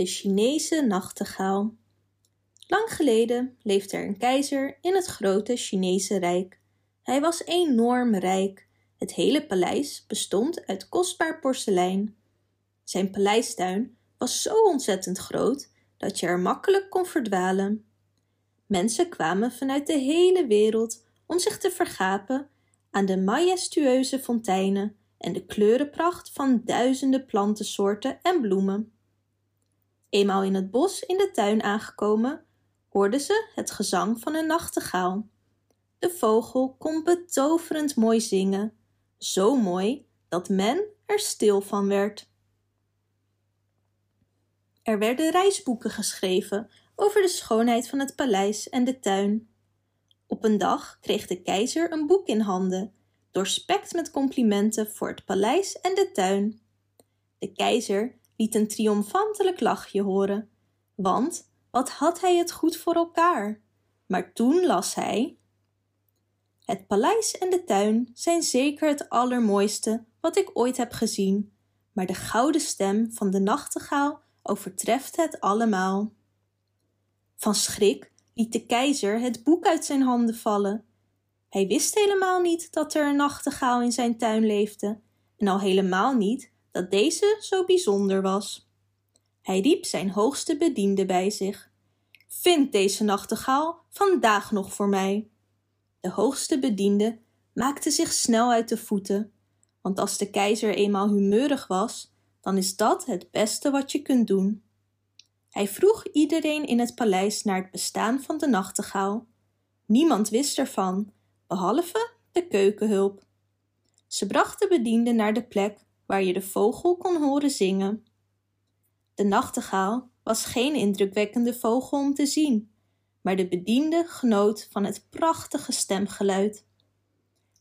De Chinese nachtegaal. Lang geleden leefde er een keizer in het grote Chinese rijk. Hij was enorm rijk. Het hele paleis bestond uit kostbaar porselein. Zijn paleistuin was zo ontzettend groot dat je er makkelijk kon verdwalen. Mensen kwamen vanuit de hele wereld om zich te vergapen aan de majestueuze fonteinen en de kleurenpracht van duizenden plantensoorten en bloemen. Eenmaal in het bos in de tuin aangekomen, hoorden ze het gezang van een nachtegaal. De vogel kon betoverend mooi zingen, zo mooi dat men er stil van werd. Er werden reisboeken geschreven over de schoonheid van het paleis en de tuin. Op een dag kreeg de keizer een boek in handen, doorspekt met complimenten voor het paleis en de tuin. De keizer liet een triomfantelijk lachje horen, want wat had hij het goed voor elkaar. Maar toen las hij Het paleis en de tuin zijn zeker het allermooiste wat ik ooit heb gezien, maar de gouden stem van de nachtegaal overtreft het allemaal. Van schrik liet de keizer het boek uit zijn handen vallen. Hij wist helemaal niet dat er een nachtegaal in zijn tuin leefde en al helemaal niet dat deze zo bijzonder was. Hij riep zijn hoogste bediende bij zich. Vind deze nachtegaal vandaag nog voor mij. De hoogste bediende maakte zich snel uit de voeten, want als de keizer eenmaal humeurig was, dan is dat het beste wat je kunt doen. Hij vroeg iedereen in het paleis naar het bestaan van de nachtegaal. Niemand wist ervan, behalve de keukenhulp. Ze bracht de bediende naar de plek waar je de vogel kon horen zingen. De nachtegaal was geen indrukwekkende vogel om te zien, maar de bediende genoot van het prachtige stemgeluid.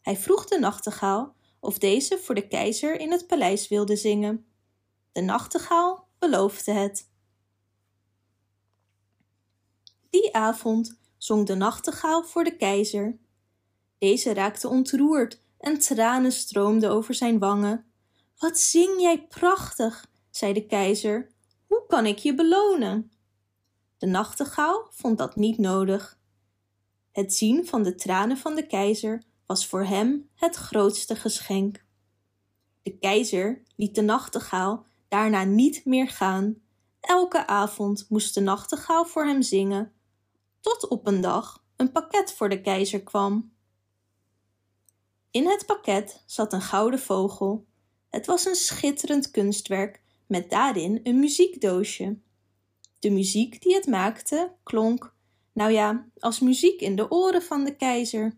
Hij vroeg de nachtegaal of deze voor de keizer in het paleis wilde zingen. De nachtegaal beloofde het. Die avond zong de nachtegaal voor de keizer. Deze raakte ontroerd en tranen stroomden over zijn wangen. Wat zing jij prachtig, zei de keizer. Hoe kan ik je belonen? De nachtegaal vond dat niet nodig. Het zien van de tranen van de keizer was voor hem het grootste geschenk. De keizer liet de nachtegaal daarna niet meer gaan. Elke avond moest de nachtegaal voor hem zingen, tot op een dag een pakket voor de keizer kwam. In het pakket zat een gouden vogel. Het was een schitterend kunstwerk met daarin een muziekdoosje. De muziek die het maakte klonk, nou ja, als muziek in de oren van de keizer.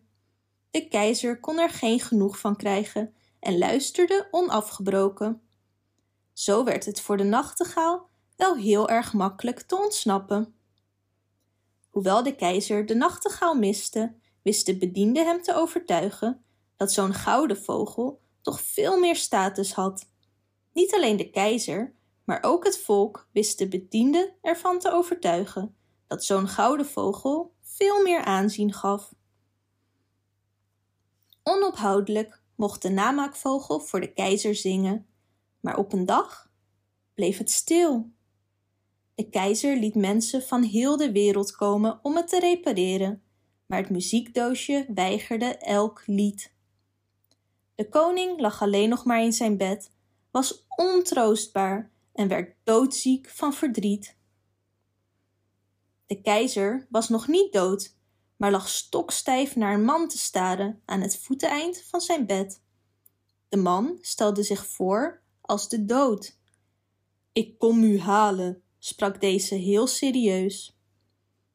De keizer kon er geen genoeg van krijgen en luisterde onafgebroken. Zo werd het voor de nachtegaal wel heel erg makkelijk te ontsnappen. Hoewel de keizer de nachtegaal miste, wist de bediende hem te overtuigen dat zo'n gouden vogel toch veel meer status had. Niet alleen de keizer, maar ook het volk wist de bediende ervan te overtuigen dat zo'n gouden vogel veel meer aanzien gaf. Onophoudelijk mocht de namaakvogel voor de keizer zingen maar op een dag bleef het stil. De keizer liet mensen van heel de wereld komen om het te repareren, maar het muziekdoosje weigerde elk lied. De koning lag alleen nog maar in zijn bed, was ontroostbaar en werd doodziek van verdriet. De keizer was nog niet dood, maar lag stokstijf naar een man te staren aan het voeteneind van zijn bed. De man stelde zich voor als de dood. Ik kom u halen, sprak deze heel serieus.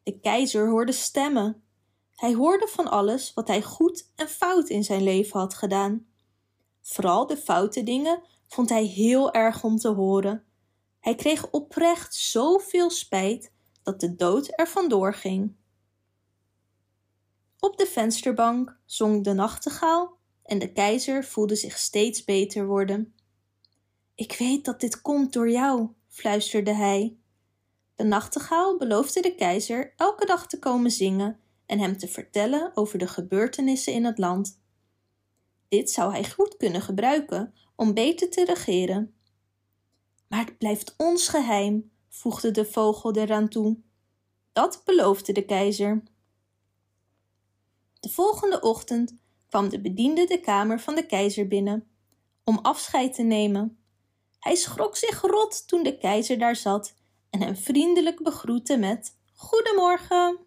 De keizer hoorde stemmen. Hij hoorde van alles wat hij goed en fout in zijn leven had gedaan. Vooral de foute dingen vond hij heel erg om te horen. Hij kreeg oprecht zoveel spijt dat de dood er vandoor ging. Op de vensterbank zong de nachtegaal en de keizer voelde zich steeds beter worden. Ik weet dat dit komt door jou, fluisterde hij. De nachtegaal beloofde de keizer elke dag te komen zingen en hem te vertellen over de gebeurtenissen in het land. Dit zou hij goed kunnen gebruiken om beter te regeren. Maar het blijft ons geheim, voegde de vogel eraan toe. Dat beloofde de keizer. De volgende ochtend kwam de bediende de kamer van de keizer binnen om afscheid te nemen. Hij schrok zich rot toen de keizer daar zat en hem vriendelijk begroette met Goedemorgen.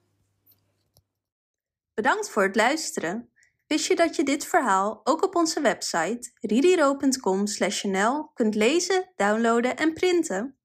Bedankt voor het luisteren. Wist je dat je dit verhaal ook op onze website ririro.com/nl kunt lezen, downloaden en printen?